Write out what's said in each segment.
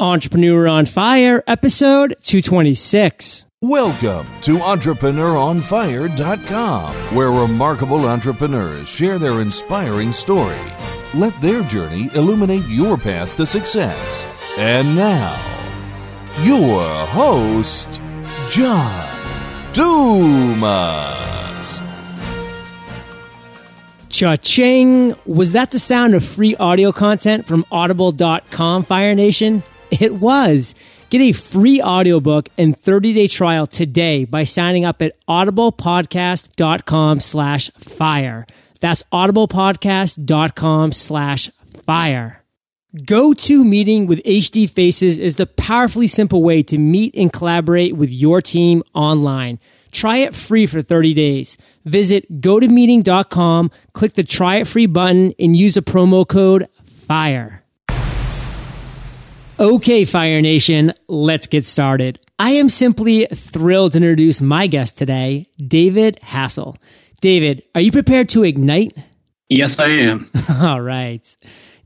Entrepreneur on Fire, episode 226. Welcome to EntrepreneurOnFire.com, where remarkable entrepreneurs share their inspiring story. Let their journey illuminate your path to success. And now, your host, John Dumas. Cha-ching! Was that the sound of free audio content from Audible.com, Fire Nation? It was. Get a free audiobook and 30-day trial today by signing up at audiblepodcast.com slash fire. That's audiblepodcast.com slash fire. GoToMeeting with HD Faces is the powerfully simple way to meet and collaborate with your team online. Try it free for 30 days. Visit gotomeeting.com, click the try it free button, and use the promo code FIRE. Okay, Fire Nation, let's get started. I am simply thrilled to introduce my guest today, David Hassell. David, are you prepared to ignite? Yes, I am. All right.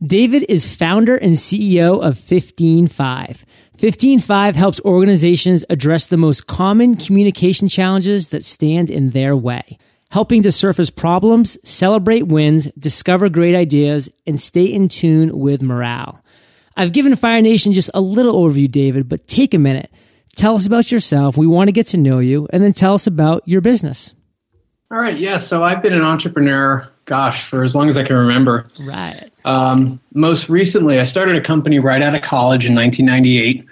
David is founder and CEO of 15Five. 15Five helps organizations address the most common communication challenges that stand in their way, helping to surface problems, celebrate wins, discover great ideas, and stay in tune with morale. I've given Fire Nation just a little overview, David, but take a minute. Tell us about yourself. We want to get to know you, and then tell us about your business. All right. Yeah. So I've been an entrepreneur, gosh, for as long as I can remember. Right. Um, most recently, I started a company right out of college in 1998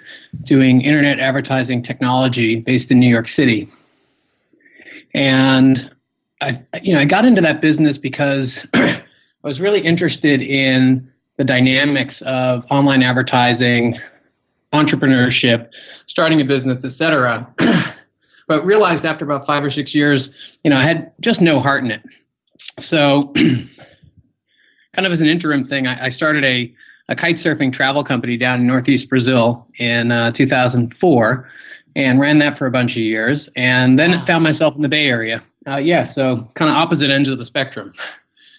doing internet advertising technology based in New York City. And I, you know, I got into that business because I was really interested in the dynamics of online advertising, entrepreneurship, starting a business, etc. but realized after about five or six years, you know, I had just no heart in it. So, kind of as an interim thing, I, I started a, a kite surfing travel company down in Northeast Brazil in uh, 2004 and ran that for a bunch of years. And then found myself in the Bay Area. Uh, yeah, so kind of opposite ends of the spectrum.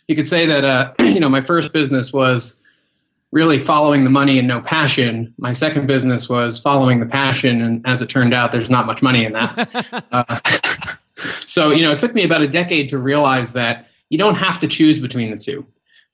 You could say that, uh, you know, my first business was really following the money and no passion. My second business was following the passion, and as it turned out, there's not much money in that. uh, so, you know, it took me about a decade to realize that you don't have to choose between the two.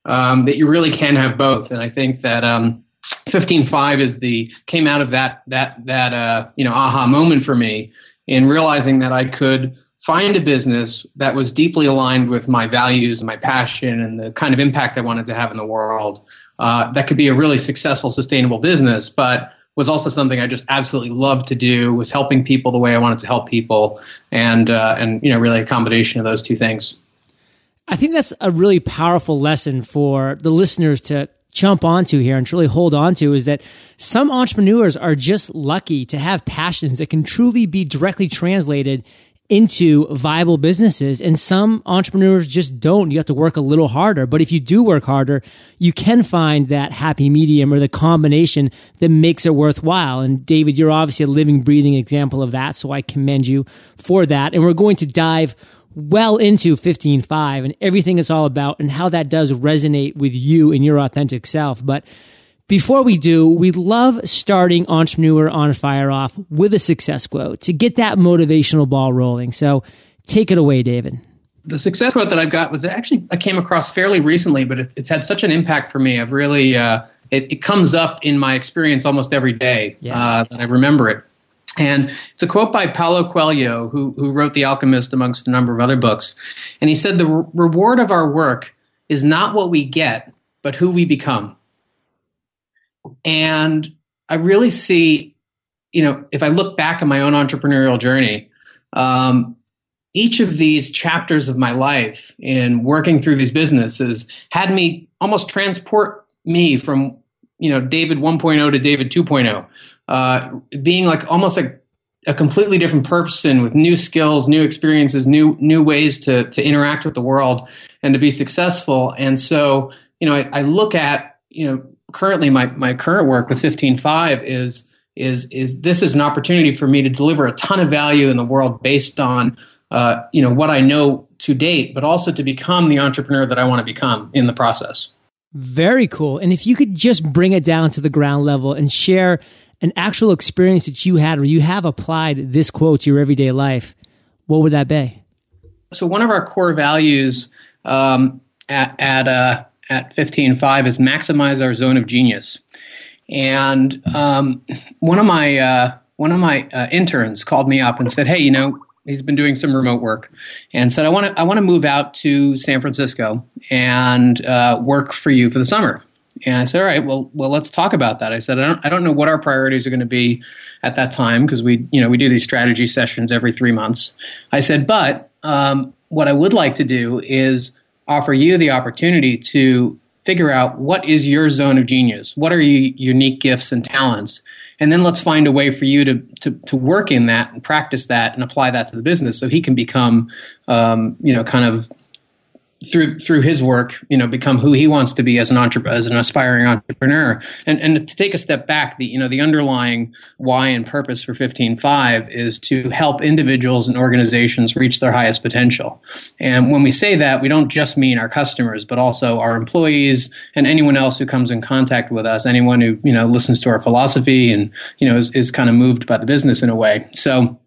Um, that you really can have both, and I think that um, 15Five is the came out of that that that uh, you know aha moment for me in realizing that I could find a business that was deeply aligned with my values and my passion and the kind of impact I wanted to have in the world uh, that could be a really successful, sustainable business, but was also something I just absolutely loved to do. Was helping people the way I wanted to help people, and uh, and you know really a combination of those two things. I think that's a really powerful lesson for the listeners to jump onto here and truly hold onto is that some entrepreneurs are just lucky to have passions that can truly be directly translated into viable businesses. And some entrepreneurs just don't. You have to work a little harder. But if you do work harder, you can find that happy medium or the combination that makes it worthwhile. And David, you're obviously a living, breathing example of that. So I commend you for that. And we're going to dive well into 15Five and everything it's all about and how that does resonate with you and your authentic self. But before we do, we love starting Entrepreneur on Fire off with a success quote to get that motivational ball rolling. So take it away, David. The success quote that I've got was actually I came across fairly recently, but it, it's had such an impact for me. I've really uh, it, it, comes up in my experience almost every day yeah. uh, that I remember it. And it's a quote by Paulo Coelho, who, who wrote The Alchemist amongst a number of other books. And he said, The re- reward of our work is not what we get, but who we become. And I really see, you know, if I look back at my own entrepreneurial journey, um, each of these chapters of my life in working through these businesses had me almost transport me from, you know, David 1.0 to David 2.0, uh, being like almost like a completely different person with new skills, new experiences, new new ways to to interact with the world and to be successful. And so, you know, I, I look at you know currently my, my current work with 15Five is is is this is an opportunity for me to deliver a ton of value in the world based on uh, you know what I know to date, but also to become the entrepreneur that I want to become in the process. Very cool. And if you could just bring it down to the ground level and share an actual experience that you had where you have applied this quote to your everyday life, what would that be? So one of our core values um, at at uh, at fifteen five is maximize our zone of genius. And um, one of my uh, one of my uh, interns called me up and said, "Hey, you know, he's been doing some remote work, and said I want to I want to move out to San Francisco and uh, work for you for the summer." And I said, "All right, well, well, let's talk about that." I said, "I don't I don't know what our priorities are going to be at that time because we you know we do these strategy sessions every three months." I said, "But um, what I would like to do is offer you the opportunity to figure out what is your zone of genius, what are your unique gifts and talents." and then let's find a way for you to, to, to work in that and practice that and apply that to the business so he can become um, you know kind of through through his work, you know, become who he wants to be as an entrepreneur, as an aspiring entrepreneur. And and to take a step back, the you know the underlying why and purpose for fifteen five is to help individuals and organizations reach their highest potential. And when we say that, we don't just mean our customers, but also our employees and anyone else who comes in contact with us, anyone who you know listens to our philosophy and you know is, is kind of moved by the business in a way. So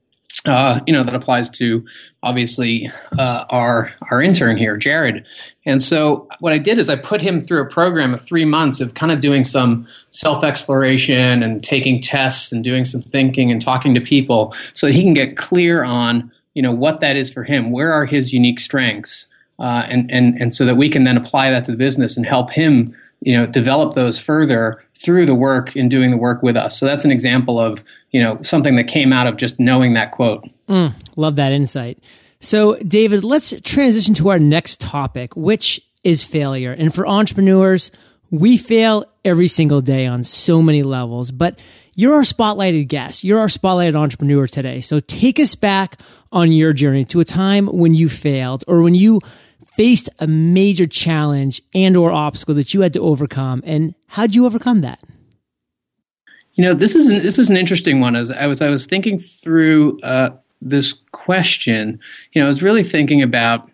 uh, you know that applies to obviously uh, our our intern here, Jared. And so what I did is I put him through a program of three months of kind of doing some self exploration and taking tests and doing some thinking and talking to people, so that he can get clear on you know what that is for him. Where are his unique strengths? Uh, and and and so that we can then apply that to the business and help him you know develop those further through the work and doing the work with us. So that's an example of you know something that came out of just knowing that quote. Mm, love that insight. So David, let's transition to our next topic, which is failure. And for entrepreneurs, we fail every single day on so many levels, but you're our spotlighted guest. You're our spotlighted entrepreneur today. So take us back on your journey to a time when you failed or when you faced a major challenge and or obstacle that you had to overcome. And how'd you overcome that? You know this is an, this is an interesting one. As i was i was thinking through uh, this question you know i was really thinking about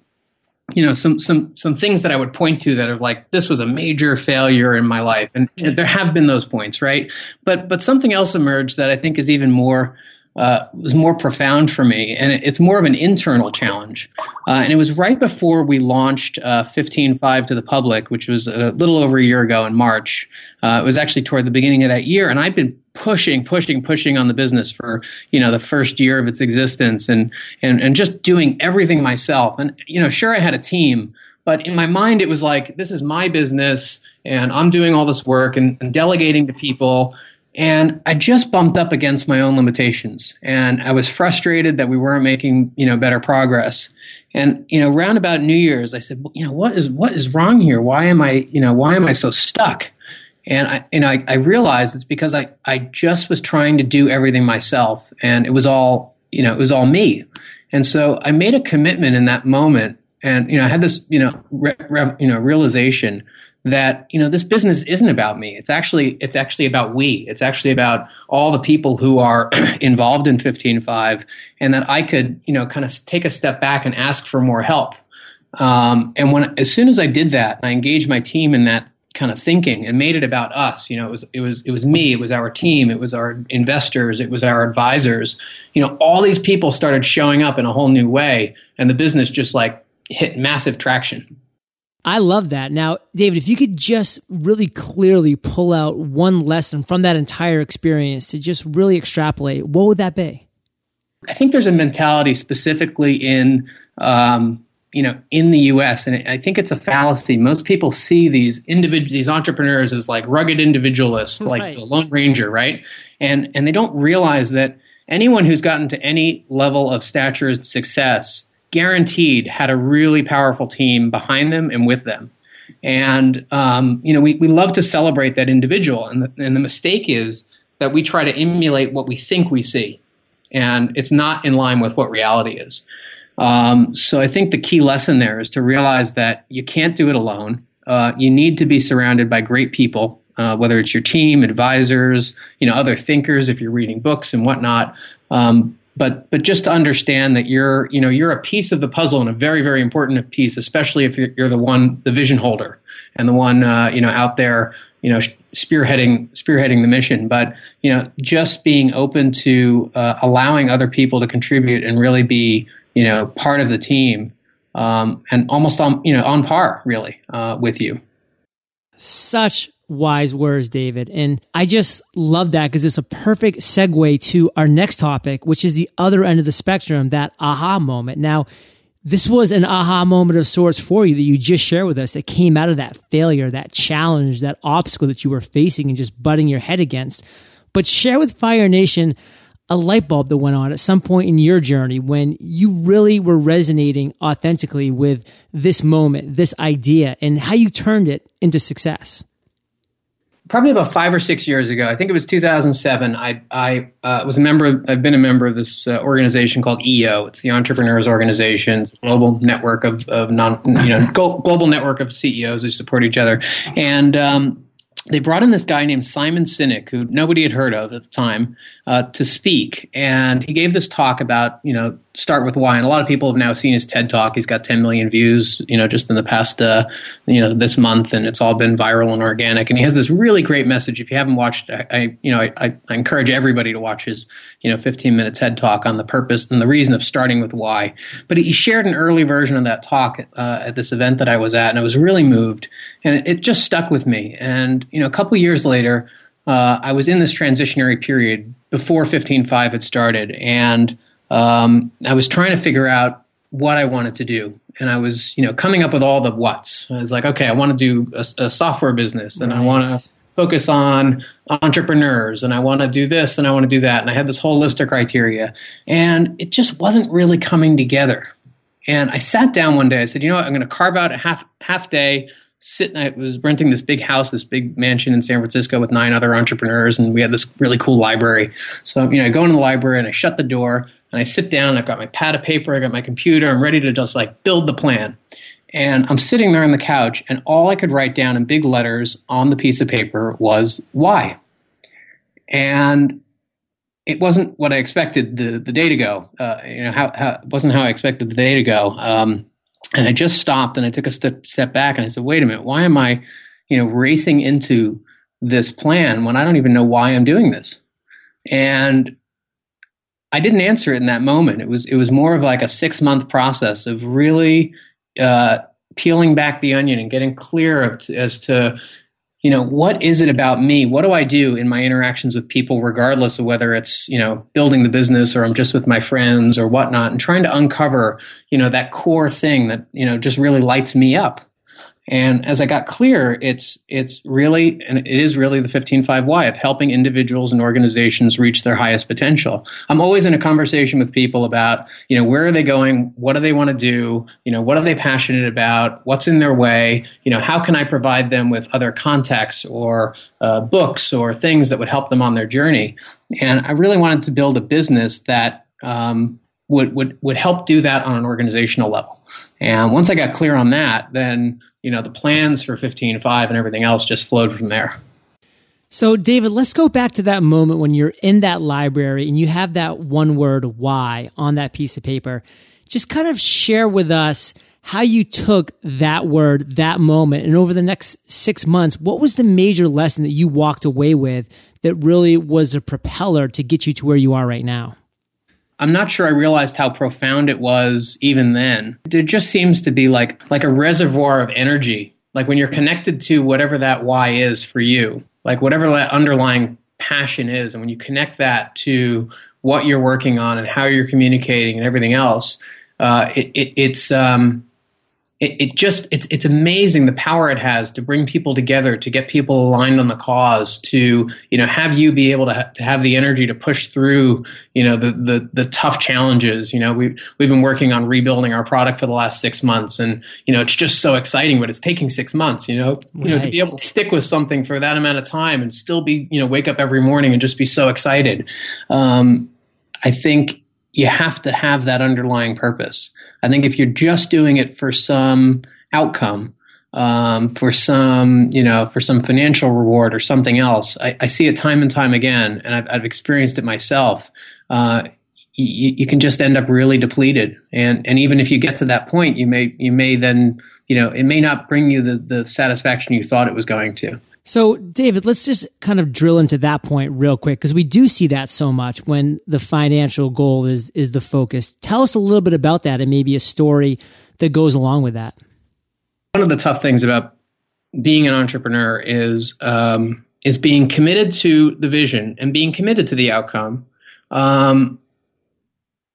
you know some some some things that i would point to that are like this was a major failure in my life. And, and there have been those points right? But but something else emerged that i think is even more uh, was more profound for me, and it's more of an internal challenge. Uh, and it was right before we launched uh, 15Five to the public, which was a little over a year ago in March. Uh, it was actually toward the beginning of that year, and I'd been pushing, pushing, pushing on the business for you know the first year of its existence, and and and just doing everything myself. And you know, sure, I had a team, but in my mind, it was like this is my business, and I'm doing all this work and, and delegating to people and I just bumped up against my own limitations, and I was frustrated that we weren't making you know better progress. And you know, round about New Year's, I said, well, you know, what is what is wrong here? Why am I you know why am I so stuck? And I and I, I realized it's because I I just was trying to do everything myself, and it was all you know it was all me. And so I made a commitment in that moment, and you know I had this you know re, re, you know realization that you know this business isn't about me. It's actually it's actually about we. It's actually about all the people who are involved in 15Five and that i could you know kind of take a step back and ask for more help. Um, and when as soon as i did that i engaged my team in that kind of thinking and made it about us. You know it was it was it was me. It was our team. It was our investors. It was our advisors. You know all these people started showing up in a whole new way and the business just like hit massive traction I love that. Now, David, if you could just really clearly pull out one lesson from that entire experience to just really extrapolate, what would that be? I think there's a mentality specifically in, um, you know, in the U.S., and I think it's a fallacy. Most people see these individual, these entrepreneurs as like rugged individualists, like the Lone Ranger, right? And and they don't realize that anyone who's gotten to any level of stature and success guaranteed had a really powerful team behind them and with them. And, um, you know, we, we love to celebrate that individual. And the, and the mistake is that we try to emulate what we think we see. And it's not in line with what reality is. Um, so I think the key lesson there is to realize that you can't do it alone. Uh, you need to be surrounded by great people, uh, whether it's your team, advisors, you know, other thinkers if you're reading books and whatnot. Um, but but just to understand that you're you know you're a piece of the puzzle and a very very important piece, especially if you're, you're the one the vision holder and the one uh, you know out there you know spearheading spearheading the mission. But you know just being open to uh, allowing other people to contribute and really be you know part of the team um, and almost on you know on par really uh, with you. Such wise words, David. And I just love that because it's a perfect segue to our next topic, which is the other end of the spectrum, that aha moment. Now, this was an aha moment of sorts for you that you just shared with us that came out of that failure, that challenge, that obstacle that you were facing and just butting your head against. But share with Fire Nation a light bulb that went on at some point in your journey when you really were resonating authentically with this moment, this idea, and how you turned it into success probably about five or six years ago. I think it was 2007. I I uh, was a member. Of, I've been a member of this uh, organization called EO. It's the Entrepreneurs Organization, global network of of non you know global network of CEOs who support each other. And um, they brought in this guy named Simon Sinek, who nobody had heard of at the time, uh, to speak. And he gave this talk about, you know, start with why. And a lot of people have now seen his TED talk. He's got 10 million views, you know, just in the past, uh, you know, this month, and it's all been viral and organic. And he has this really great message. If you haven't watched, I, I you know, I, I encourage everybody to watch his, you know, 15 minute TED talk on the purpose and the reason of starting with why. But he shared an early version of that talk uh, at this event that I was at, and I was really moved, and it, just stuck with me. And you know, a couple years later. Uh, I was in this transitionary period before 15Five had started, and um, I was trying to figure out what I wanted to do, and I was, you know, coming up with all the what's. I was like, okay, I want to do a, a software business, and right. I want to focus on entrepreneurs, and I want to do this, and I want to do that, and I had this whole list of criteria, and it just wasn't really coming together. And I sat down one day. I said, you know what? I'm going to carve out a half half day sitting I was renting this big house, this big mansion in San Francisco with nine other entrepreneurs, and we had this really cool library. So, you know, I go into the library and I shut the door and I sit down, I've got my pad of paper, I got my computer, I'm ready to just like build the plan. And I'm sitting there on the couch, and all I could write down in big letters on the piece of paper was why. And it wasn't what I expected the, the day to go. Uh, you know, how, how, wasn't how I expected the day to go. Um, and I just stopped and I took a step step back and I said, wait a minute, why am I, you know, racing into this plan when I don't even know why I'm doing this? And I didn't answer it in that moment. It was it was more of like a six month process of really uh, peeling back the onion and getting clear as to you know, what is it about me? What do I do in my interactions with people, regardless of whether it's, you know, building the business or I'm just with my friends or whatnot, and trying to uncover, you know, that core thing that, you know, just really lights me up. And as I got clear, it's it's really and it is really the 15Five why of helping individuals and organizations reach their highest potential. I'm always in a conversation with people about, you know, where are they going? What do they want to do? You know, what are they passionate about? What's in their way? You know, how can I provide them with other contacts or uh, books or things that would help them on their journey? And I really wanted to build a business that um, would, would, would help do that on an organizational level. And once I got clear on that, then, you know, the plans for 15Five and everything else just flowed from there. So, David, let's go back to that moment when you're in that library and you have that one word why on that piece of paper. Just kind of share with us how you took that word, that moment, and over the next six months, what was the major lesson that you walked away with that really was a propeller to get you to where you are right now? I'm not sure I realized how profound it was even then. It just seems to be like like a reservoir of energy. Like when you're connected to whatever that why is for you, like whatever that underlying passion is, and when you connect that to what you're working on and how you're communicating and everything else, uh, it, it, it's um, it, it just it's it's amazing the power it has to bring people together to get people aligned on the cause to you know have you be able to, ha- to have the energy to push through you know the, the the tough challenges. You know we we've, we've been working on rebuilding our product for the last six months and you know it's just so exciting but it's taking six months you know? Right. you know to be able to stick with something for that amount of time and still be you know wake up every morning and just be so excited. Um, I think you have to have that underlying purpose I think if you're just doing it for some outcome, um, for some, you know, for some financial reward or something else, I, I see it time and time again, and I've, I've experienced it myself. Uh, you, you can just end up really depleted. And and even if you get to that point, you may you may then you know it may not bring you the the satisfaction you thought it was going to. So, David, let's just kind of drill into that point real quick because we do see that so much when the financial goal is is the focus. Tell us a little bit about that and maybe a story that goes along with that. One of the tough things about being an entrepreneur is um, is being committed to the vision and being committed to the outcome, um,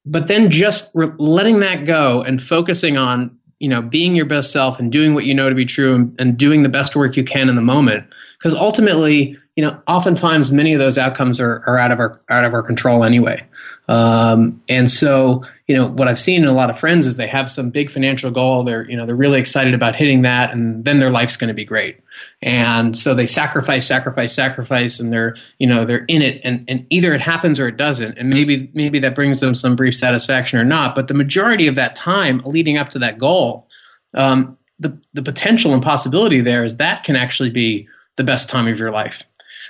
but then just re- letting that go and focusing on you know being your best self and doing what you know to be true and, and doing the best work you can in the moment because ultimately you know oftentimes many of those outcomes are, are out of our out of our control anyway um, and so, you know, what I've seen in a lot of friends is they have some big financial goal. They're, you know, they're really excited about hitting that, and then their life's going to be great. And so they sacrifice, sacrifice, sacrifice, and they're, you know, they're in it, and, and either it happens or it doesn't. And maybe maybe that brings them some brief satisfaction or not. But the majority of that time leading up to that goal, um, the the potential and possibility there is that can actually be the best time of your life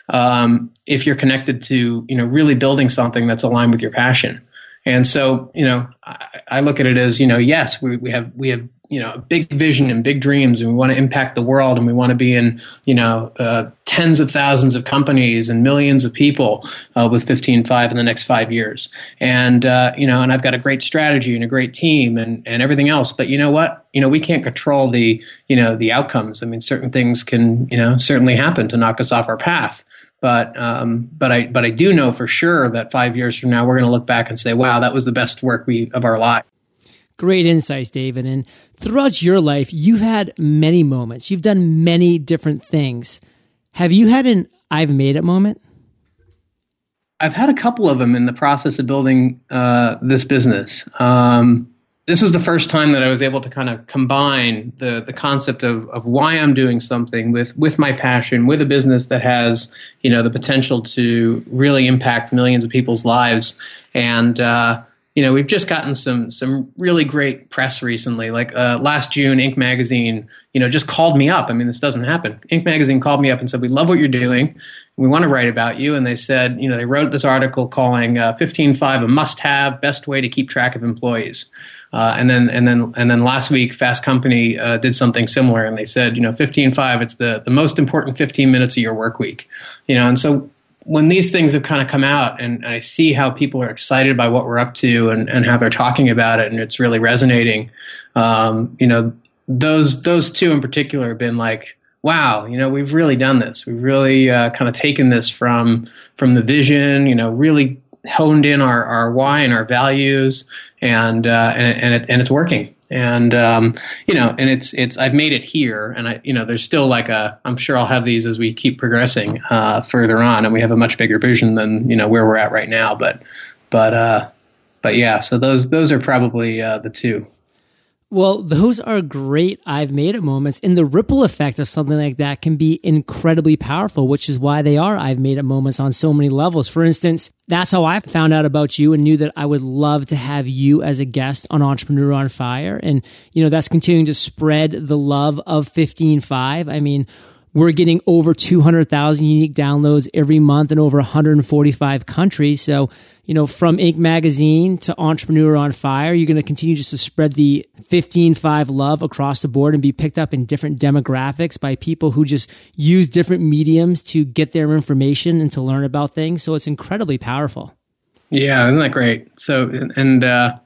um, if you're connected to you know really building something that's aligned with your passion. And so you know I, I look at it as you know yes we, we have we have you know big vision and big dreams and we want to impact the world and we want to be in you know uh, tens of thousands of companies and millions of people uh, with 15Five in the next five years. And uh, you know and i've got a great strategy and a great team and, and everything else but you know what? You know we can't control the you know the outcomes. I mean certain things can you know certainly happen to knock us off our path. But um, but I but I do know for sure that five years from now we're going to look back and say, wow, that was the best work we of our life. Great insights, David. And throughout your life, you've had many moments. You've done many different things. Have you had an I've made it moment? I've had a couple of them in the process of building uh, this business. Um, this was the first time that I was able to kind of combine the the concept of of why I'm doing something with with my passion, with a business that has you know the potential to really impact millions of people's lives, and uh, you know we've just gotten some some really great press recently. Like uh, last June, Inc. magazine you know just called me up. I mean, this doesn't happen. Inc. magazine called me up and said, "We love what you're doing. We want to write about you." And they said, you know, they wrote this article calling uh, 15Five a must-have, best way to keep track of employees. Uh, and then and then and then last week, Fast Company uh, did something similar, and they said, you know, fifteen five, it's the the most important fifteen minutes of your work week, you know. And so when these things have kind of come out, and, I see how people are excited by what we're up to, and, and how they're talking about it, and it's really resonating, um, you know, those those two in particular have been like, wow, you know, we've really done this. We've really uh, kind of taken this from from the vision, you know, really honed in our, our why and our values and uh, and and, it, and it's working and um, you know and it's it's I've made it here and I you know there's still like a I'm sure I'll have these as we keep progressing uh, further on and we have a much bigger vision than you know where we're at right now but but uh, but yeah so those those are probably uh, the two well, those are great I've made it moments. And the ripple effect of something like that can be incredibly powerful, which is why they are I've made it moments on so many levels. For instance, that's how I found out about you and knew that I would love to have you as a guest on Entrepreneur on Fire. And, you know, that's continuing to spread the love of 15Five. I mean, we're getting over 200,000 unique downloads every month in over 145 countries. So, you know, from Inc. Magazine to Entrepreneur on Fire, you're going to continue just to spread the 15Five love across the board and be picked up in different demographics by people who just use different mediums to get their information and to learn about things. So it's incredibly powerful. Yeah, isn't that great? So, and, uh,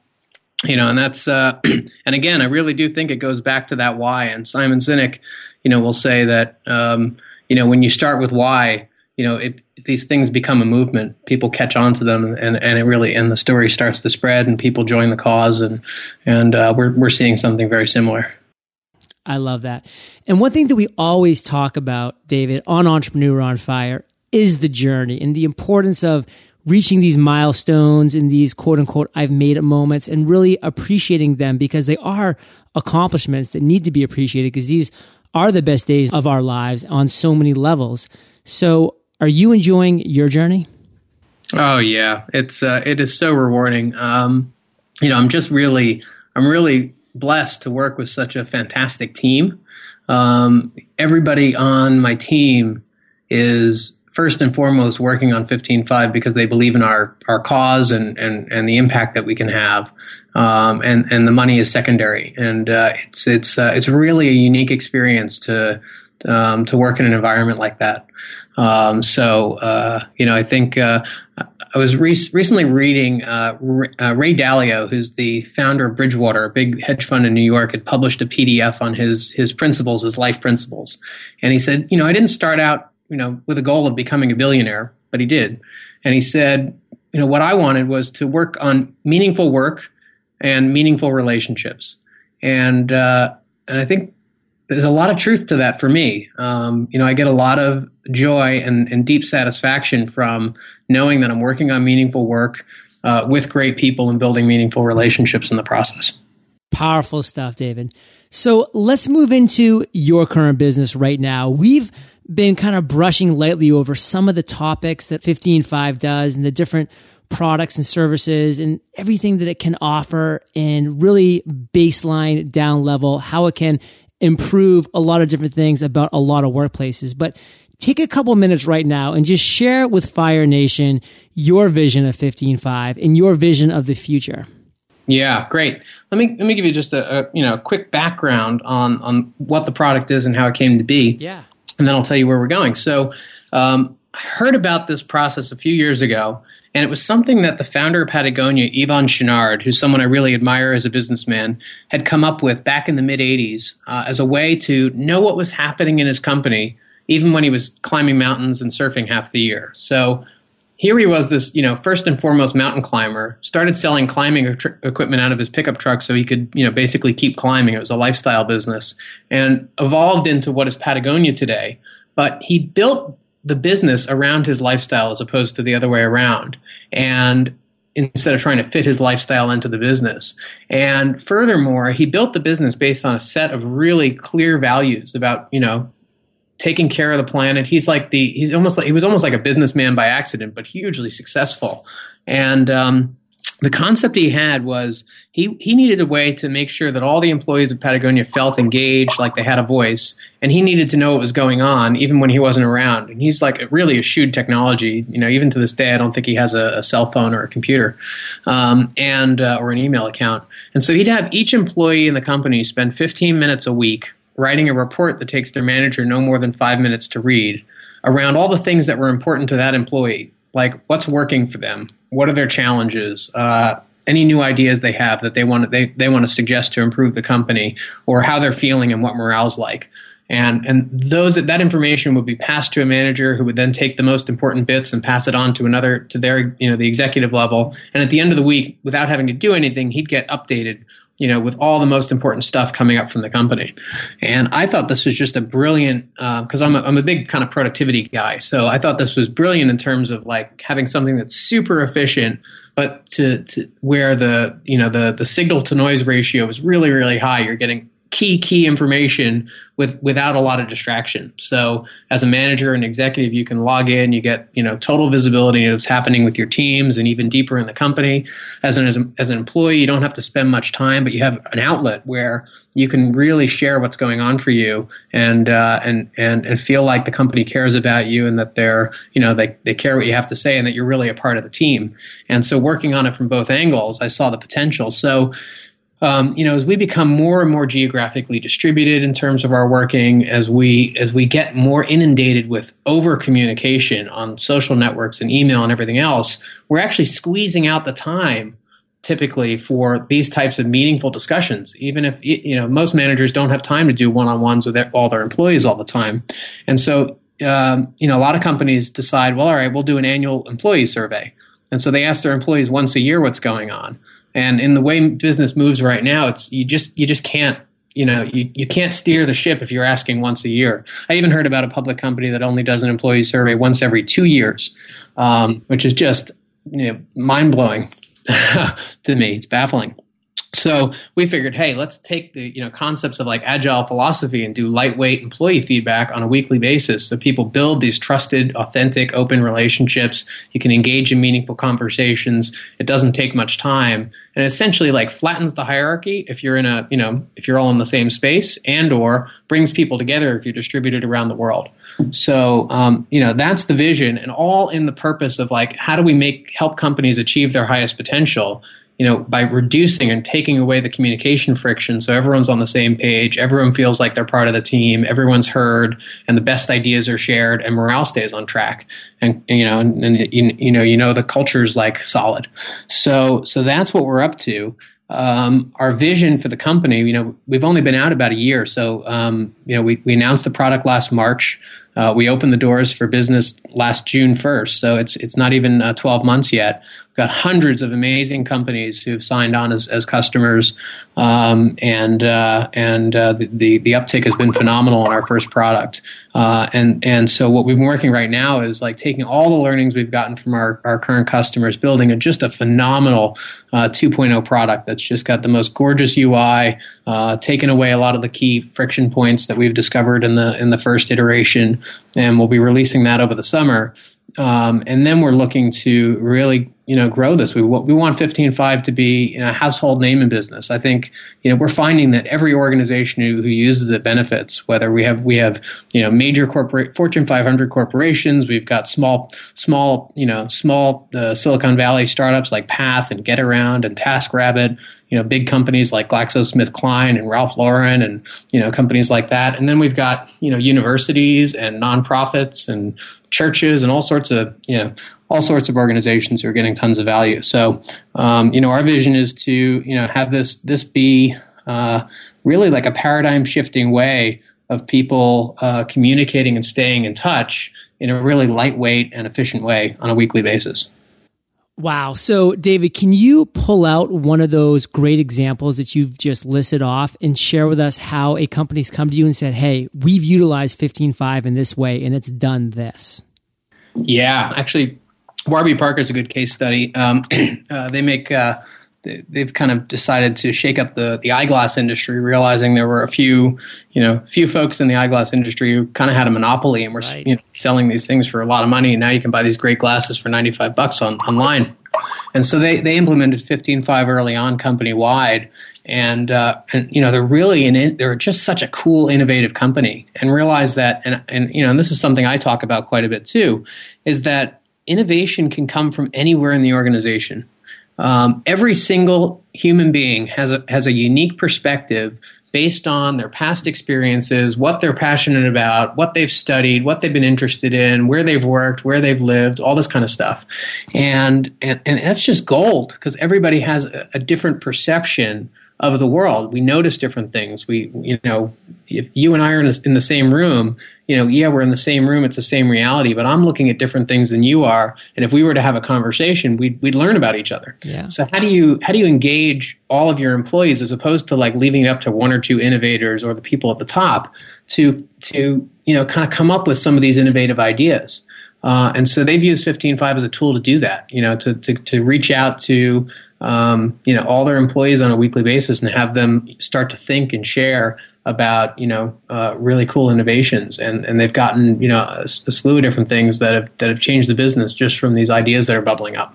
you know, and that's, uh, and again, I really do think it goes back to that why. And Simon Sinek, you know, will say that, um, you know, when you start with why, you know, it, these things become a movement. People catch on to them, and, and it really and the story starts to spread, and people join the cause, and and uh, we're we're seeing something very similar. I love that. And one thing that we always talk about, David, on Entrepreneur on Fire is the journey and the importance of reaching these milestones and these quote unquote I've made it moments and really appreciating them because they are accomplishments that need to be appreciated because these are the best days of our lives on so many levels. So, are you enjoying your journey? Oh yeah, it's uh, it is so rewarding. Um, you know, I'm just really I'm really blessed to work with such a fantastic team. Um, everybody on my team is first and foremost working on 15Five because they believe in our, our cause and, and, and the impact that we can have. Um, and, and the money is secondary. And uh, it's, it's, uh, it's really a unique experience to, um, to work in an environment like that. Um, so, uh, you know, I think uh, I was re- recently reading uh, uh, Ray Dalio, who's the founder of Bridgewater, a big hedge fund in New York, had published a PDF on his his principles, his life principles, and he said, you know, I didn't start out, you know, with a goal of becoming a billionaire, but he did, and he said, you know, what I wanted was to work on meaningful work and meaningful relationships, and uh, and I think there's a lot of truth to that for me. Um, you know, I get a lot of joy and, and, deep satisfaction from knowing that I'm working on meaningful work uh, with great people and building meaningful relationships in the process. Powerful stuff, David. So let's move into your current business right now. We've been kind of brushing lightly over some of the topics that 15Five does and the different products and services and everything that it can offer and really baseline down level, how it can improve a lot of different things about a lot of workplaces. But take a couple minutes right now and just share with Fire Nation your vision of 15Five and your vision of the future. Yeah, great. Let me let me give you just a, a you know a quick background on on what the product is and how it came to be. Yeah, and then I'll tell you where we're going. So, um, I heard about this process a few years ago, and it was something that the founder of Patagonia, Yvon Chouinard, who's someone I really admire as a businessman, had come up with back in the mid 80s uh, as a way to know what was happening in his company, even when he was climbing mountains and surfing half the year. So here he was, this, you know, first and foremost mountain climber, started selling climbing equipment out of his pickup truck so he could, you know, basically keep climbing. It was a lifestyle business and evolved into what is Patagonia today. But he built the business around his lifestyle as opposed to the other way around. And instead of trying to fit his lifestyle into the business. And furthermore, he built the business based on a set of really clear values about, you know, taking care of the planet. He's like the he's almost like he was almost like a businessman by accident, but hugely successful. And um, the concept he had was he, he needed a way to make sure that all the employees of Patagonia felt engaged, like they had a voice, and he needed to know what was going on even when he wasn't around. And he's like really eschewed technology. You know, even to this day, I don't think he has a, a cell phone or a computer, um, and uh, or an email account. And so he'd have each employee in the company spend 15 minutes a week writing a report that takes their manager no more than five minutes to read around all the things that were important to that employee. Like what's working for them? What are their challenges? Uh, any new ideas they have that they want they, they want to suggest to improve the company or how they're feeling and what morale's like. And and those that information would be passed to a manager who would then take the most important bits and pass it on to another to their you know the executive level. And at the end of the week without having to do anything he'd get updated you know, with all the most important stuff coming up from the company. And I thought this was just a brilliant, because uh, I'm, a, I'm a big kind of productivity guy. So I thought this was brilliant in terms of like having something that's super efficient, but to, to where the, you know, the, the signal to noise ratio is really, really high. You're getting key key information with without a lot of distraction. So as a manager and executive, you can log in, you get you know total visibility of what's happening with your teams and even deeper in the company. As an as an employee, you don't have to spend much time, but you have an outlet where you can really share what's going on for you and uh, and and and feel like the company cares about you and that they're you know they they care what you have to say and that you're really a part of the team. And so working on it from both angles, I saw the potential. So um, you know, as we become more and more geographically distributed in terms of our working, as we as we get more inundated with over communication on social networks and email and everything else, we're actually squeezing out the time typically for these types of meaningful discussions. Even if you know most managers don't have time to do one-on-ones with all their employees all the time, and so um, you know a lot of companies decide, well, all right, we'll do an annual employee survey, and so they ask their employees once a year what's going on. And in the way business moves right now, it's you just you just can't you know you, you can't steer the ship if you're asking once a year. I even heard about a public company that only does an employee survey once every two years, um, which is just you know, mind blowing to me. It's baffling. So we figured, hey, let's take the you know concepts of like agile philosophy and do lightweight employee feedback on a weekly basis, so people build these trusted, authentic, open relationships. You can engage in meaningful conversations. It doesn't take much time, and essentially like flattens the hierarchy if you're in a you know if you're all in the same space, and or brings people together if you're distributed around the world. So, um, you know, that's the vision and all in the purpose of like, how do we make, help companies achieve their highest potential? You know, by reducing and taking away the communication friction so everyone's on the same page, everyone feels like they're part of the team, everyone's heard, and the best ideas are shared, and morale stays on track. And, you know, and, and you, you know, you know, the culture's like solid. So, so that's what we're up to um, our vision for the company, you know, we've only been out about a year. So, um, you know, we, we announced the product last March. Uh, we opened the doors for business last June 1st, so it's it's not even uh, 12 months yet. Got hundreds of amazing companies who've signed on as, as customers, um, and uh, and uh, the the uptick has been phenomenal on our first product. Uh, and and so what we've been working right now is like taking all the learnings we've gotten from our, our current customers, building a, just a phenomenal uh, 2.0 product that's just got the most gorgeous UI, uh, taken away a lot of the key friction points that we've discovered in the in the first iteration, and we'll be releasing that over the summer. Um, and then we're looking to really you know grow this. We we want 15Five to be you know, a household name in business. I think you know we're finding that every organization who, who uses it benefits. Whether we have we have you know major corporate Fortune 500 corporations, we've got small small you know small uh, Silicon Valley startups like Path and GetAround and TaskRabbit. You know big companies like GlaxoSmithKline and Ralph Lauren and you know companies like that. And then we've got you know universities and nonprofits and churches and all sorts of you know all sorts of organizations who are getting tons of value. So, um, you know, our vision is to you know have this this be uh, really like a paradigm shifting way of people uh, communicating and staying in touch in a really lightweight and efficient way on a weekly basis. Wow. So, David, can you pull out one of those great examples that you've just listed off and share with us how a company's come to you and said, hey, we've utilized 15Five in this way and it's done this? Yeah, actually, Warby Parker is a good case study. Um, uh, they make uh, they, have kind of decided to shake up the the eyeglass industry, realizing there were a few you know few folks in the eyeglass industry who kind of had a monopoly and were right. you know, selling these things for a lot of money. And now you can buy these great glasses for ninety five bucks on online. And so they, they implemented 15Five early on company wide, and uh, and you know they're really in they're just such a cool innovative company, and realize that and and you know and this is something I talk about quite a bit too, is that innovation can come from anywhere in the organization. Um, every single human being has a, has a unique perspective based on their past experiences, what they're passionate about, what they've studied, what they've been interested in, where they've worked, where they've lived, all this kind of stuff. And and, and that's just gold because everybody has a, a different perception of the world. We notice different things. We, you know, if you and I are in, in the same room, you know, yeah, we're in the same room. It's the same reality, but I'm looking at different things than you are. And if we were to have a conversation, we'd, we'd learn about each other. Yeah. So how do you, how do you engage all of your employees as opposed to like leaving it up to one or two innovators or the people at the top to, to, you know, kind of come up with some of these innovative ideas? Uh, and so they've used 15Five as a tool to do that, you know, to, to, to reach out to, um, you know, all their employees on a weekly basis and have them start to think and share about, you know, uh, really cool innovations. And, and they've gotten, you know, a, a slew of different things that have, that have changed the business just from these ideas that are bubbling up.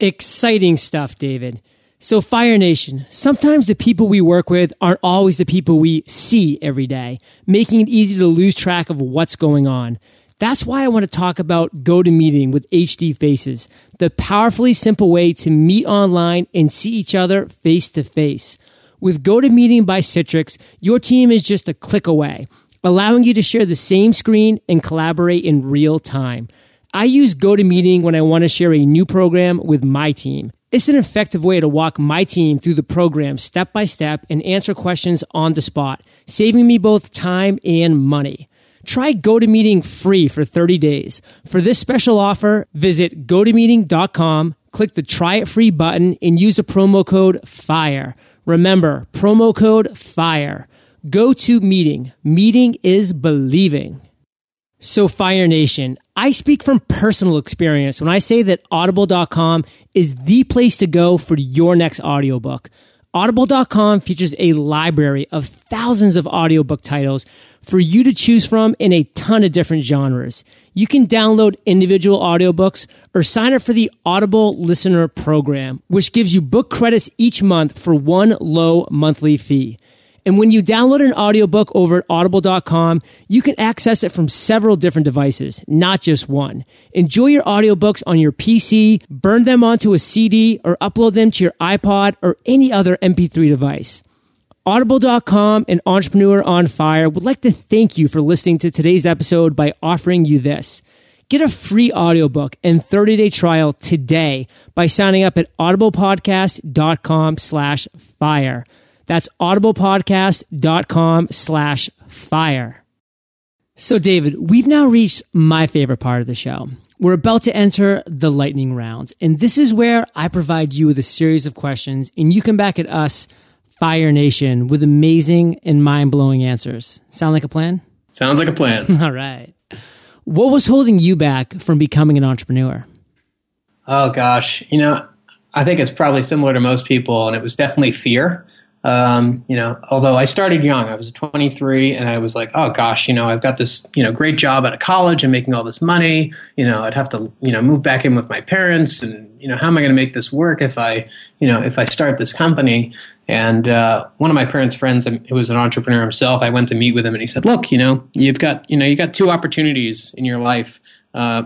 Exciting stuff, David. So, Fire Nation, sometimes the people we work with aren't always the people we see every day, making it easy to lose track of what's going on. That's why I want to talk about GoToMeeting with HD Faces, the powerfully simple way to meet online and see each other face to face. With GoToMeeting by Citrix, your team is just a click away, allowing you to share the same screen and collaborate in real time. I use GoToMeeting when I want to share a new program with my team. It's an effective way to walk my team through the program step by step and answer questions on the spot, saving me both time and money. Try GoToMeeting free for 30 days. For this special offer, visit gotomeeting.com, click the try it free button, and use the promo code FIRE. Remember, promo code FIRE. GoToMeeting. Meeting is believing. So, Fire Nation, I speak from personal experience when I say that audible.com is the place to go for your next audiobook. Audible.com features a library of thousands of audiobook titles for you to choose from in a ton of different genres. You can download individual audiobooks or sign up for the Audible Listener Program, which gives you book credits each month for one low monthly fee. And when you download an audiobook over at audible.com, you can access it from several different devices, not just one. Enjoy your audiobooks on your PC, burn them onto a CD, or upload them to your iPod or any other MP3 device. Audible.com and Entrepreneur on Fire would like to thank you for listening to today's episode by offering you this. Get a free audiobook and 30-day trial today by signing up at audiblepodcast.com slash fire. That's audiblepodcast.com slash fire. So David, we've now reached my favorite part of the show. We're about to enter the lightning round, and this is where I provide you with a series of questions and you come back at us, Fire Nation, with amazing and mind-blowing answers. Sound like a plan? Sounds like a plan. All right. What was holding you back from becoming an entrepreneur? Oh gosh, you know, I think it's probably similar to most people, and it was definitely fear. Um, you know, although I started young, I was 23, and I was like, oh gosh, you know, I've got this, you know, great job out of college and making all this money. You know, I'd have to, you know, move back in with my parents, and you know, how am I going to make this work if I, you know, if I start this company? And uh, one of my parents' friends, um, who was an entrepreneur himself, I went to meet with him, and he said, "Look, you know, you've got, you know, you got two opportunities in your life." Uh,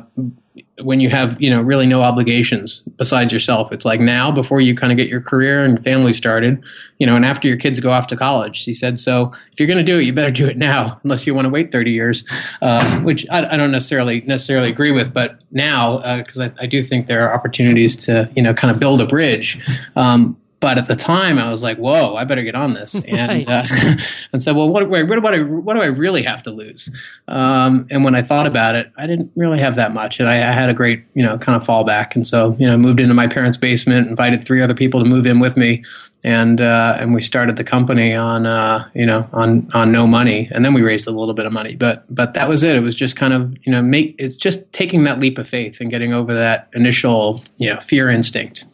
when you have you know really no obligations besides yourself it's like now before you kind of get your career and family started you know and after your kids go off to college he said so if you're going to do it you better do it now unless you want to wait 30 years uh, which I, I, don't necessarily necessarily agree with but now because uh, I, I, do think there are opportunities to you know kind of build a bridge um, but at the time, I was like, "Whoa, I better get on this," and right. uh, and said, "Well, what, what, do I what do I really have to lose?" Um, and when I thought about it, I didn't really have that much, and I, I, had a great you know kind of fallback, and so you know moved into my parents' basement, invited three other people to move in with me, and uh, and we started the company on uh, you know on on no money, and then we raised a little bit of money, but but that was it. It was just kind of you know make it's just taking that leap of faith and getting over that initial you know fear instinct.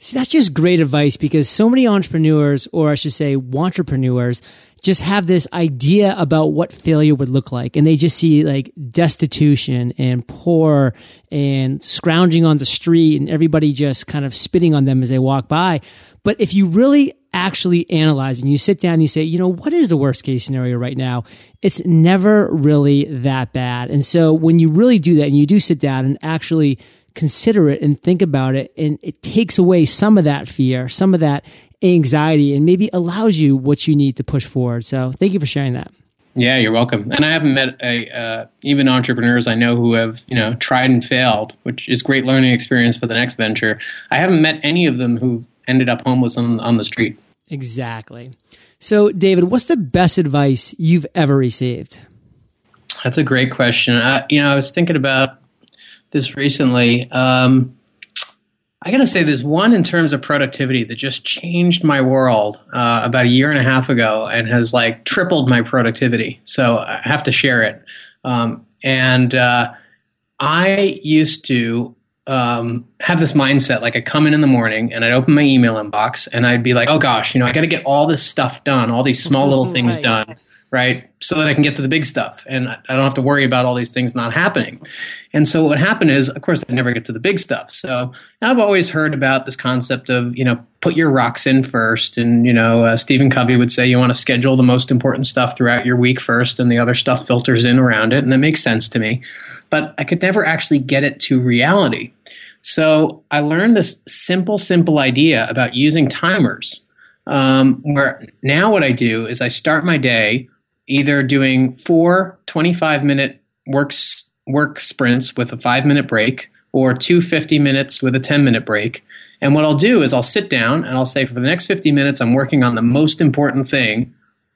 See, that's just great advice because so many entrepreneurs, or I should say, entrepreneurs, just have this idea about what failure would look like. And they just see like destitution and poor and scrounging on the street and everybody just kind of spitting on them as they walk by. But if you really actually analyze and you sit down and you say, you know, what is the worst case scenario right now? It's never really that bad. And so when you really do that and you do sit down and actually consider it and think about it and it takes away some of that fear, some of that anxiety and maybe allows you what you need to push forward. So thank you for sharing that. Yeah, you're welcome. And I haven't met a, uh, even entrepreneurs I know who have you know tried and failed, which is great learning experience for the next venture. I haven't met any of them who ended up homeless on on the street. Exactly. So, David, what's the best advice you've ever received? That's a great question. I, you know, I was thinking about this recently. Um, I got to say, there's one in terms of productivity that just changed my world uh, about a year and a half ago and has like tripled my productivity. So I have to share it. Um, and uh, I used to um, have this mindset like I'd come in in the morning and I'd open my email inbox and I'd be like, oh gosh, you know, I got to get all this stuff done, all these small little things right. done right? So that I can get to the big stuff and I don't have to worry about all these things not happening. And so what happened is, of course, I never get to the big stuff. So I've always heard about this concept of, you know, put your rocks in first. And, you know, uh, Stephen Covey would say you want to schedule the most important stuff throughout your week first and the other stuff filters in around it. And that makes sense to me. But I could never actually get it to reality. So I learned this simple, simple idea about using timers. Um, where now what I do is I start my day either doing four 25 minute works, work sprints with a five minute break or two 50 minutes with a 10 minute break. And what I'll do is I'll sit down and I'll say for the next 50 minutes, I'm working on the most important thing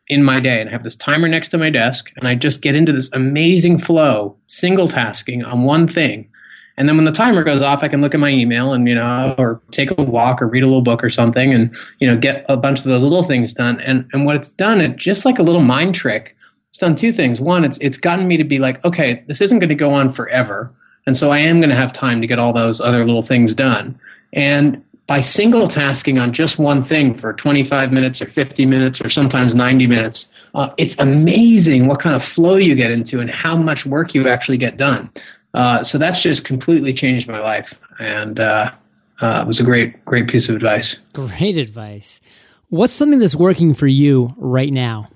in my day. And I have this timer next to my desk and I just get into this amazing flow, single tasking on one thing. And then when the timer goes off, I can look at my email and, you know, or take a walk or read a little book or something and, you know, get a bunch of those little things done. And, and what it's done, it just like a little mind trick, it's done two things. One, it's, it's gotten me to be like, okay, this isn't going to go on forever. And so I am going to have time to get all those other little things done. And by single tasking on just one thing for 25 minutes or 50 minutes or sometimes 90 minutes, uh, it's amazing what kind of flow you get into and how much work you actually get done. Uh, so that's just completely changed my life, and uh, uh, it was a great, great piece of advice. Great advice. What's something that's working for you right now?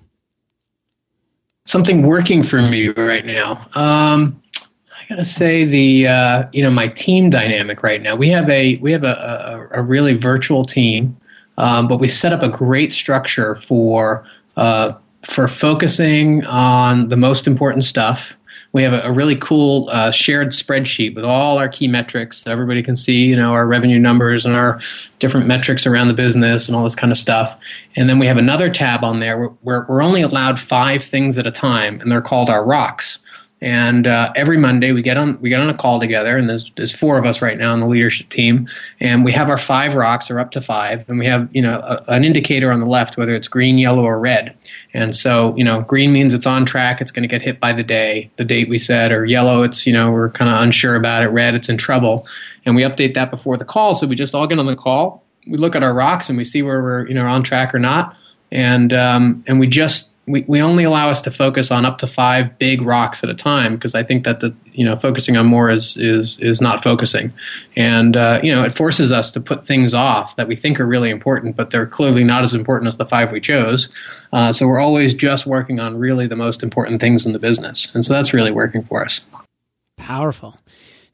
Something working for me right now. Um, I gotta say the uh, you know my team dynamic right now. We have a we have a, a, a really virtual team, um, but we set up a great structure for uh, for focusing on the most important stuff we have a, a really cool uh, shared spreadsheet with all our key metrics so everybody can see you know our revenue numbers and our different metrics around the business and all this kind of stuff. And then we have another tab on there where, where we're only allowed five things at a time and they're called our rocks and uh, every Monday we get on we get on a call together, and there's there's four of us right now on the leadership team, and we have our five rocks or up to five, and we have you know a, an indicator on the left whether it's green, yellow, or red. And so you know green means it's on track, it's going to get hit by the day, the date we said, or yellow it's you know we're kind of unsure about it, red it's in trouble, and we update that before the call. So we just all get on the call, we look at our rocks, and we see where we're you know on track or not, and um, and we just we, we only allow us to focus on up to five big rocks at a time because I think that the you know focusing on more is is is not focusing, and uh, you know it forces us to put things off that we think are really important, but they're clearly not as important as the five we chose. Uh, so we're always just working on really the most important things in the business, and so that's really working for us. Powerful.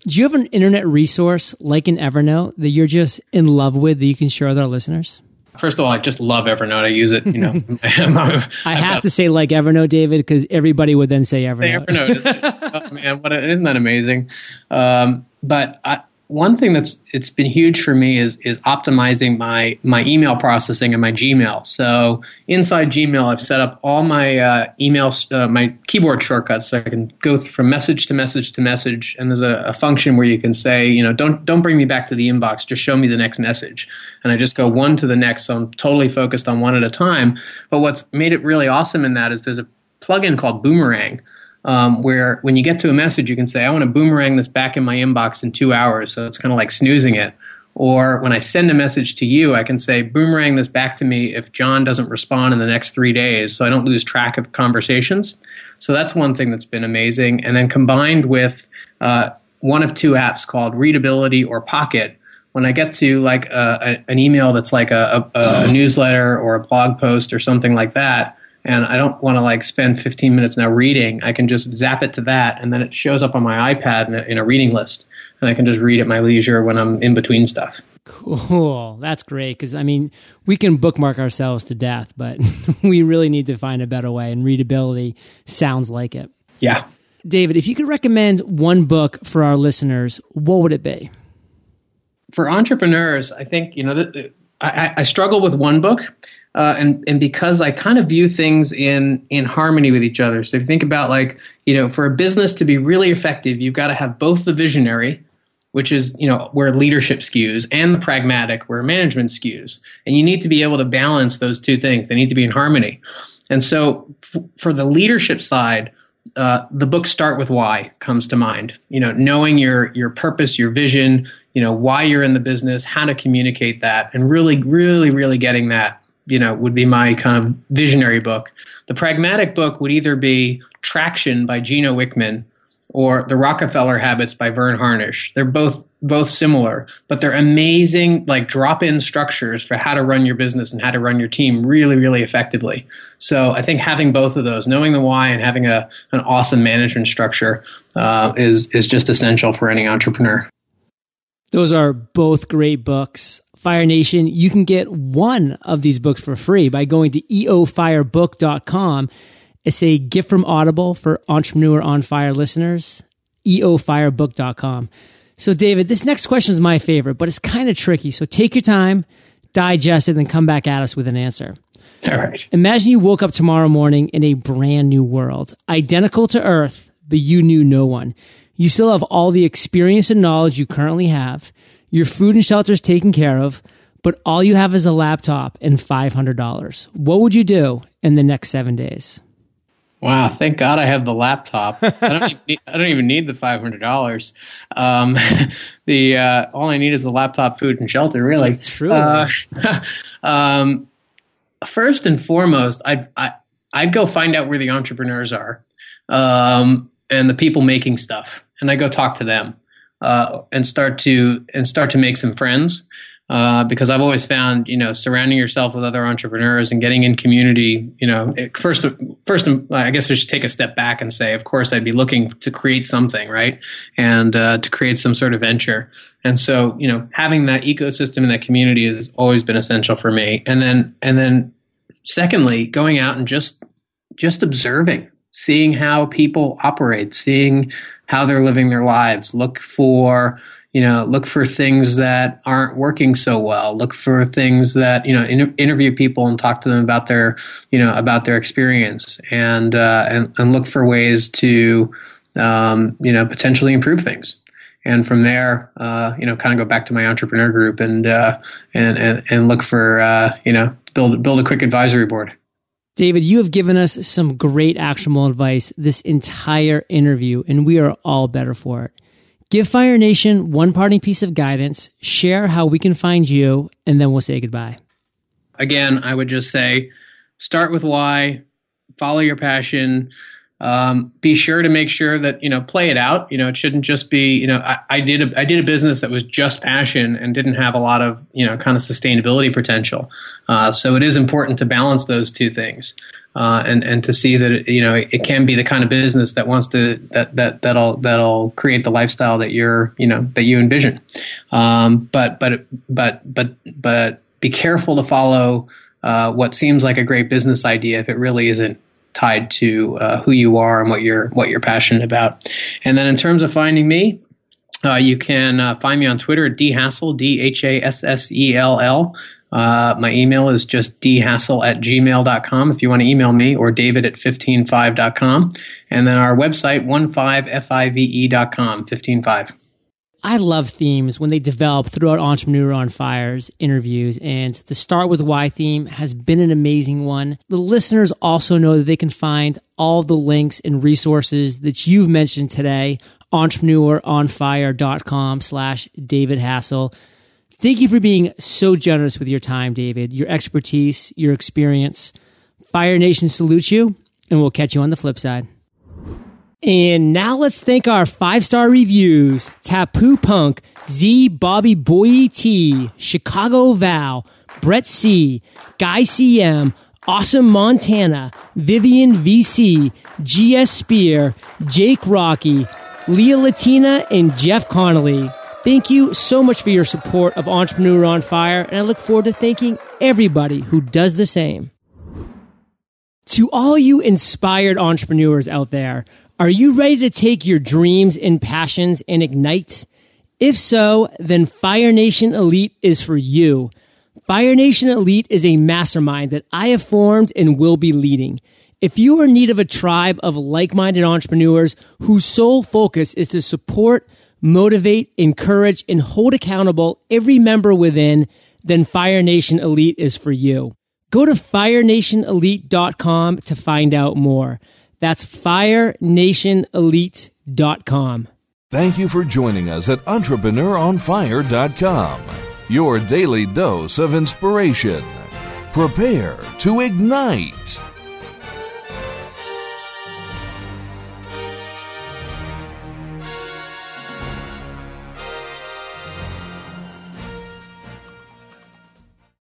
Do you have an internet resource like an Evernote that you're just in love with that you can share with our listeners? First of all, I just love Evernote. I use it. You know, I have to say like Evernote, David, because everybody would then say Evernote. Say Evernote, oh, man, what a, isn't that amazing? Um, but I, one thing that's it's been huge for me is is optimizing my my email processing and my Gmail. So inside Gmail, I've set up all my uh, emails, uh, my keyboard shortcuts, so I can go from message to message to message. And there's a, a, function where you can say, you know, don't don't bring me back to the inbox, just show me the next message. And I just go one to the next, so I'm totally focused on one at a time. But what's made it really awesome in that is there's a plugin called Boomerang um, where when you get to a message, you can say, I want to boomerang this back in my inbox in two hours. So it's kind of like snoozing it. Or when I send a message to you, I can say, boomerang this back to me if John doesn't respond in the next three days so I don't lose track of conversations. So that's one thing that's been amazing. And then combined with uh, one of two apps called Readability or Pocket, when I get to like a, a, an email that's like a, a, newsletter or a blog post or something like that, and I don't want to like spend 15 minutes now reading, I can just zap it to that, and then it shows up on my iPad in a, in a reading list, and I can just read at my leisure when I'm in between stuff. Cool. That's great. Because, I mean, we can bookmark ourselves to death, but we really need to find a better way, and readability sounds like it. Yeah. David, if you could recommend one book for our listeners, what would it be? For entrepreneurs, I think, you know, I, I struggle with one book uh, and and because I kind of view things in in harmony with each other. So if you think about like you know, for a business to be really effective, you've got to have both the visionary, which is you know where leadership skews, and the pragmatic, where management skews, and you need to be able to balance those two things. They need to be in harmony. And so f- for the leadership side. Uh, the book start with why comes to mind you know knowing your your purpose your vision you know why you're in the business how to communicate that and really really really getting that you know, would be my kind of visionary book. The pragmatic book would either be Traction by Gino Wickman or The Rockefeller Habits by Verne Harnish. They're both both similar, but they're amazing like drop-in structures for how to run your business and how to run your team really, really effectively. So I think having both of those, knowing the why and having a an awesome management structure, uh, is is just essential for any entrepreneur. Those are both great books. Fire Nation, you can get one of these books for free by going to eofirebook.com. It's a gift from Audible for Entrepreneur on Fire listeners. eofirebook.com. So, David, this next question is my favorite, but it's kind of tricky. So, take your time, digest it, and then come back at us with an answer. All right. Imagine you woke up tomorrow morning in a brand new world, identical to Earth, but you knew no one. You still have all the experience and knowledge you currently have your food and shelter is taken care of, but all you have is a laptop and $500. What would you do in the next seven days? Wow! Thank God I have the laptop. I don't. even need, I don't even need the five hundred dollars. Um, the uh, all I need is the laptop, food, and shelter. Really, true. Uh, um, first and foremost, I'd I, would i would go find out where the entrepreneurs are um, and the people making stuff, and I go talk to them uh, and start to and start to make some friends. uh, because I've always found, you know, surrounding yourself with other entrepreneurs and getting in community, you know, it, first, first, I guess I should take a step back and say, of course, I'd be looking to create something, right, and uh, to create some sort of venture. And so, you know, having that ecosystem and that community has always been essential for me. And then, and then, secondly, going out and just, just observing, seeing how people operate, seeing how they're living their lives. Look for you know look for things that aren't working so well. Look for things that you know in, interview people and talk to them about their you know about their experience. And uh, and, and look for ways to um, you know potentially improve things. And from there uh, you know kind of go back to my entrepreneur group and uh, and, and and look for uh, you know build build a quick advisory board David, you have given us some great actionable advice this entire interview, and we are all better for it. Give Fire Nation one parting piece of guidance, share how we can find you, and then we'll say goodbye. Again, I would just say start with why, follow your passion. Um, be sure to make sure that you know play it out. You know, it shouldn't just be you know I, I, did a I did a business that was just passion and didn't have a lot of you know kind of sustainability potential. Uh, so it is important to balance those two things uh, and and to see that you know it can be the kind of business that wants to that that that'll that'll create the lifestyle that you're you know that you envision. Um, but but but but but be careful to follow uh, what seems like a great business idea if it really isn't tied to uh, who you are and what you're what you're passionate about. And then in terms of finding me. Uh, you can uh, find me on Twitter at dhassell, D H A S S E L L. Uh, my email is just dhassell at gmail.com if you want to email me, or david at 15five.com. And then our website, 15five.com, 15Five. I love themes when they develop throughout Entrepreneur on Fire's interviews, and the Start With Why theme has been an amazing one. The listeners also know that they can find all the links and resources that you've mentioned today, entrepreneuronfire.com slash David Hassell. Thank you for being so generous with your time, David, your expertise, your experience. Fire Nation salutes you, and we'll catch you on the flip side. And now let's thank our five star reviews Tapu Punk, Z Bobby Boy T, Chicago Val, Brett C, Guy CM, Awesome Montana, Vivian VC, GS Spear, Jake Rocky, Leah Latina, and Jeff Connolly. Thank you so much for your support of Entrepreneur on Fire, and I look forward to thanking everybody who does the same. To all you inspired entrepreneurs out there, are you ready to take your dreams and passions and ignite? If so, then Fire Nation Elite is for you. Fire Nation Elite is a mastermind that I have formed and will be leading. If you are in need of a tribe of like-minded entrepreneurs whose sole focus is to support, motivate, encourage, and hold accountable every member within, then Fire Nation Elite is for you. Go to firenationelite.com to find out more. That's firenationelite.com. Thank you for joining us at entrepreneuronfire.com, your daily dose of inspiration. Prepare to ignite.